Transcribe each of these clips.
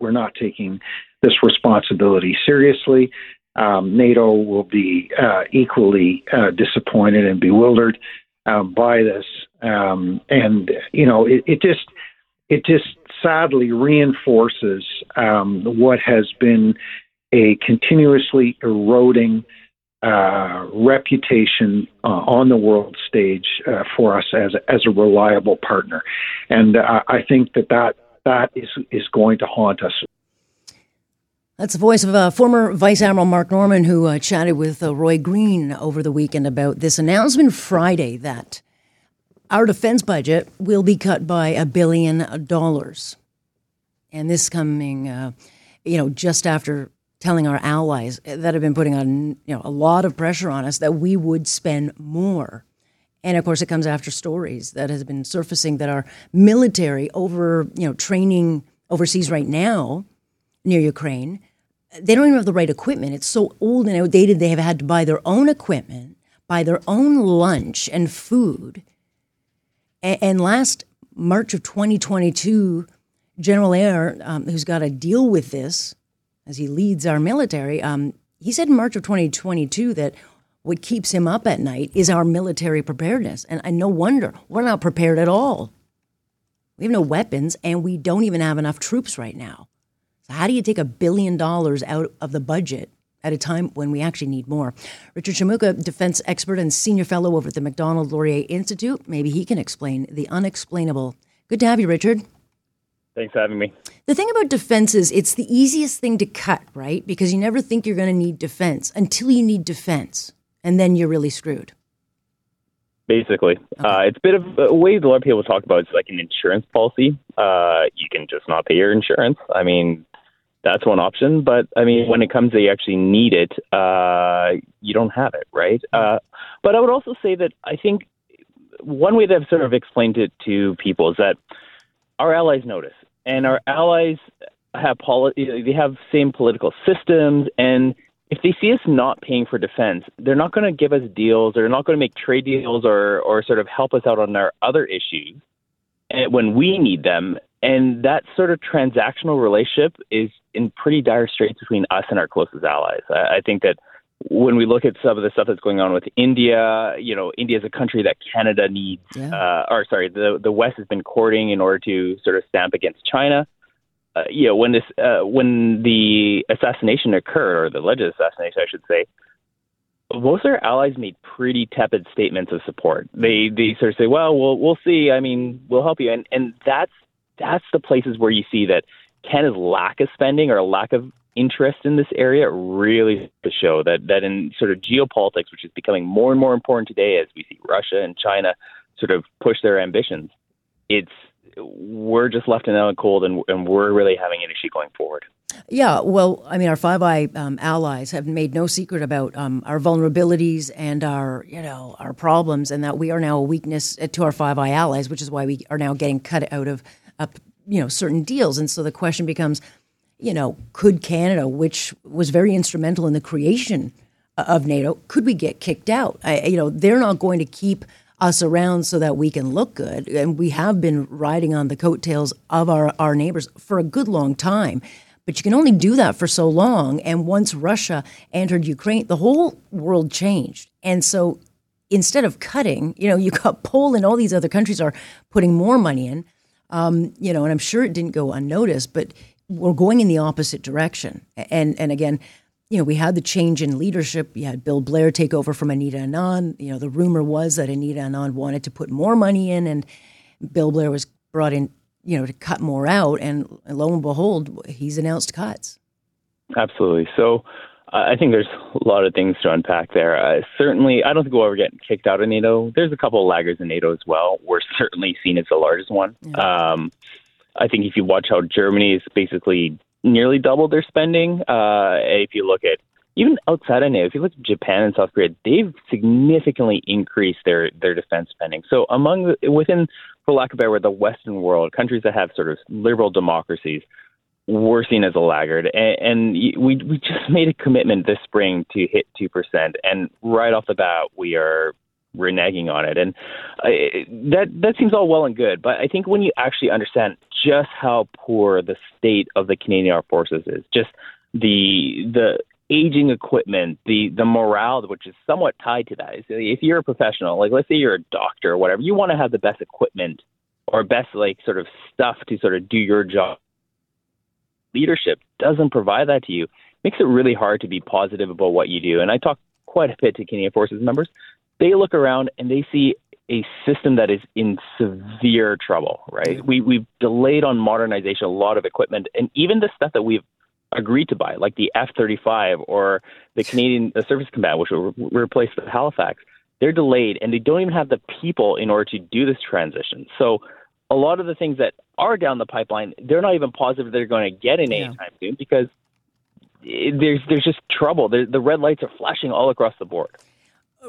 We're not taking this responsibility seriously. Um, NATO will be uh, equally uh, disappointed and bewildered uh, by this, um, and you know it, it, just it just sadly reinforces um, what has been a continuously eroding uh, reputation uh, on the world stage uh, for us as as a reliable partner, and I think that that that is is going to haunt us. That's the voice of uh, former Vice Admiral Mark Norman, who uh, chatted with uh, Roy Green over the weekend about this announcement Friday that our defense budget will be cut by a billion dollars, and this coming, uh, you know, just after telling our allies that have been putting on you know a lot of pressure on us that we would spend more and of course, it comes after stories that has been surfacing that our military over, you know, training overseas right now near Ukraine, they don't even have the right equipment. It's so old and outdated. They have had to buy their own equipment, buy their own lunch and food. And, last March of 2022, General Eyre, um, who's got to deal with this as he leads our military, um, he said in March of 2022 that what keeps him up at night is our military preparedness. And, and no wonder we're not prepared at all. We have no weapons and we don't even have enough troops right now. So, how do you take a billion dollars out of the budget at a time when we actually need more? Richard Shimooka, defense expert and senior fellow over at the Macdonald Laurier Institute, maybe he can explain the unexplainable. Good to have you, Richard. Thanks for having me. The thing about defense is it's the easiest thing to cut, right? Because you never think you're going to need defense until you need defense and then you're really screwed. Basically, okay. uh, it's a bit of a way a lot of people talk about. It's like an insurance policy. Uh, you can just not pay your insurance. I mean, that's one option. But I mean, when it comes to you actually need it, uh, you don't have it, right? Uh, but I would also say that I think one way that I've sort of explained it to people is that our allies notice, and our allies have poli- they have same political systems and if they see us not paying for defense, they're not going to give us deals. They're not going to make trade deals or, or sort of help us out on our other issues eh, when we need them. And that sort of transactional relationship is in pretty dire straits between us and our closest allies. I, I think that when we look at some of the stuff that's going on with India, you know, India is a country that Canada needs, yeah. uh, or sorry, the the West has been courting in order to sort of stamp against China uh, you know, when this uh, when the assassination occurred, or the alleged assassination, I should say, most of our allies made pretty tepid statements of support. They they sort of say, "Well, we'll we'll see. I mean, we'll help you," and and that's that's the places where you see that Canada's lack of spending or lack of interest in this area really to show that that in sort of geopolitics, which is becoming more and more important today as we see Russia and China sort of push their ambitions, it's we're just left in the cold, and, and we're really having an issue going forward. Yeah, well, I mean, our Five Eye um, allies have made no secret about um, our vulnerabilities and our, you know, our problems, and that we are now a weakness to our Five Eye allies, which is why we are now getting cut out of, uh, you know, certain deals. And so the question becomes, you know, could Canada, which was very instrumental in the creation of NATO, could we get kicked out? I, you know, they're not going to keep us around so that we can look good. And we have been riding on the coattails of our, our neighbors for a good long time. But you can only do that for so long. And once Russia entered Ukraine, the whole world changed. And so instead of cutting, you know, you got Poland, all these other countries are putting more money in, um, you know, and I'm sure it didn't go unnoticed, but we're going in the opposite direction. And, and again, you know, we had the change in leadership. You had Bill Blair take over from Anita Anand. You know, the rumor was that Anita Anand wanted to put more money in, and Bill Blair was brought in, you know, to cut more out. And lo and behold, he's announced cuts. Absolutely. So I think there's a lot of things to unpack there. Uh, certainly, I don't think we'll ever get kicked out of NATO. There's a couple of laggards in NATO as well. We're certainly seen as the largest one. Yeah. Um, I think if you watch how Germany is basically nearly doubled their spending, uh, if you look at even outside of NATO, if you look at Japan and South Korea, they've significantly increased their their defense spending. So among the, within, for lack of a better word, the Western world, countries that have sort of liberal democracies, we're seen as a laggard. And, and we we just made a commitment this spring to hit two percent, and right off the bat, we are reneging on it. And uh, that that seems all well and good, but I think when you actually understand just how poor the state of the Canadian Armed Forces is, just the the aging equipment, the the morale, which is somewhat tied to that. If you're a professional, like let's say you're a doctor or whatever, you want to have the best equipment or best like sort of stuff to sort of do your job. Leadership doesn't provide that to you. Makes it really hard to be positive about what you do. And I talk quite a bit to Canadian Forces members. They look around and they see a system that is in severe trouble, right? We, we've delayed on modernization a lot of equipment, and even the stuff that we've agreed to buy, like the F 35 or the Canadian the Surface Combatant, which will re- replace the Halifax, they're delayed and they don't even have the people in order to do this transition. So a lot of the things that are down the pipeline, they're not even positive they're going to get in yeah. anytime soon because eh, there's there's just trouble. The, the red lights are flashing all across the board.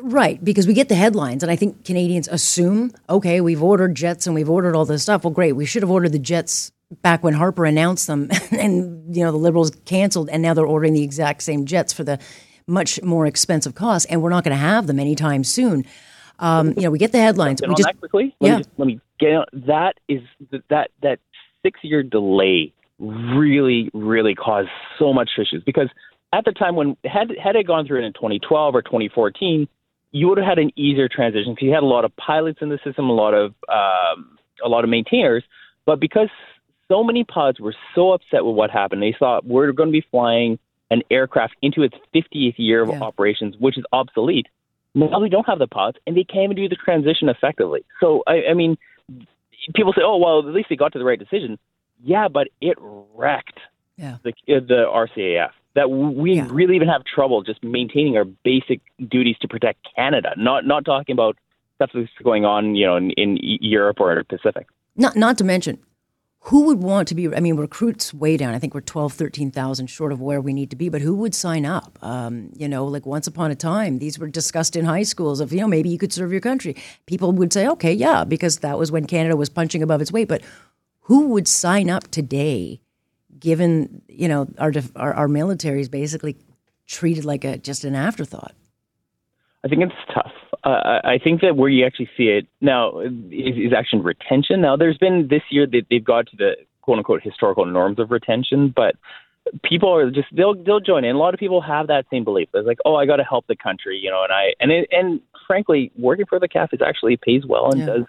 Right, because we get the headlines, and I think Canadians assume, okay, we've ordered jets and we've ordered all this stuff. Well, great, we should have ordered the jets back when Harper announced them, and you know the Liberals canceled, and now they're ordering the exact same jets for the much more expensive cost, and we're not going to have them anytime soon. Um, you know, we get the headlines. We just, quickly. Let yeah. Me just, let me get on. That is that that six year delay really really caused so much issues because at the time when had had it gone through it in 2012 or 2014, you would have had an easier transition because you had a lot of pilots in the system, a lot of um, a lot of maintainers. But because so many pods were so upset with what happened. They thought we're going to be flying an aircraft into its 50th year of yeah. operations, which is obsolete. Now we don't have the pods, and they can't even do the transition effectively. So, I, I mean, people say, "Oh, well, at least they got to the right decision." Yeah, but it wrecked yeah. the the RCAF. That we yeah. really even have trouble just maintaining our basic duties to protect Canada. Not not talking about stuff that's going on, you know, in, in Europe or the Pacific. Not not to mention who would want to be i mean recruits way down i think we're 12 13000 short of where we need to be but who would sign up um, you know like once upon a time these were discussed in high schools of you know maybe you could serve your country people would say okay yeah because that was when canada was punching above its weight but who would sign up today given you know our our, our military is basically treated like a just an afterthought I think it's tough. Uh, I think that where you actually see it now is, is actually retention. Now, there's been this year that they've got to the quote unquote historical norms of retention, but people are just they'll they'll join in. A lot of people have that same belief. It's like, oh, I got to help the country, you know. And I and it, and frankly, working for the CAF is actually pays well and yeah. does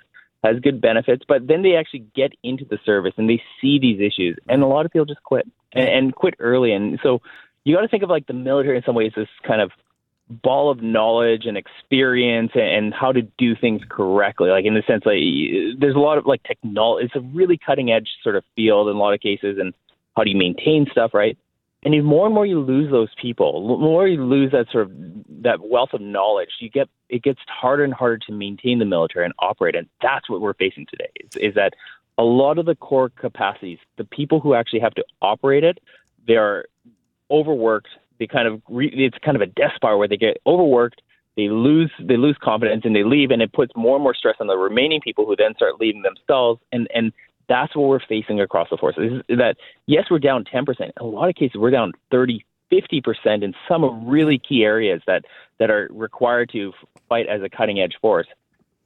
has good benefits. But then they actually get into the service and they see these issues, and a lot of people just quit and, and quit early. And so you got to think of like the military in some ways as kind of ball of knowledge and experience and how to do things correctly. Like in the sense, like there's a lot of like technology. It's a really cutting edge sort of field in a lot of cases, and how do you maintain stuff, right? And the more and more you lose those people, the more you lose that sort of that wealth of knowledge, you get it gets harder and harder to maintain the military and operate. And that's what we're facing today. Is, is that a lot of the core capacities, the people who actually have to operate it, they are overworked they kind of re, it's kind of a death spiral where they get overworked, they lose they lose confidence and they leave, and it puts more and more stress on the remaining people who then start leaving themselves, and and that's what we're facing across the forces. Is that yes, we're down ten percent. In a lot of cases, we're down 30, 50 percent in some really key areas that that are required to fight as a cutting edge force,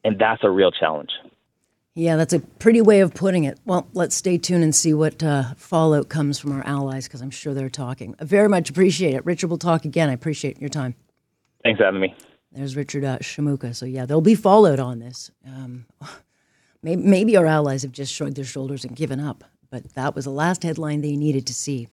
and that's a real challenge. Yeah, that's a pretty way of putting it. Well, let's stay tuned and see what uh, fallout comes from our allies because I'm sure they're talking. I very much appreciate it. Richard, we'll talk again. I appreciate your time. Thanks for having me. There's Richard uh, Shimooka. So, yeah, there'll be fallout on this. Um, maybe, our allies have just shrugged their shoulders and given up, but that was the last headline they needed to see.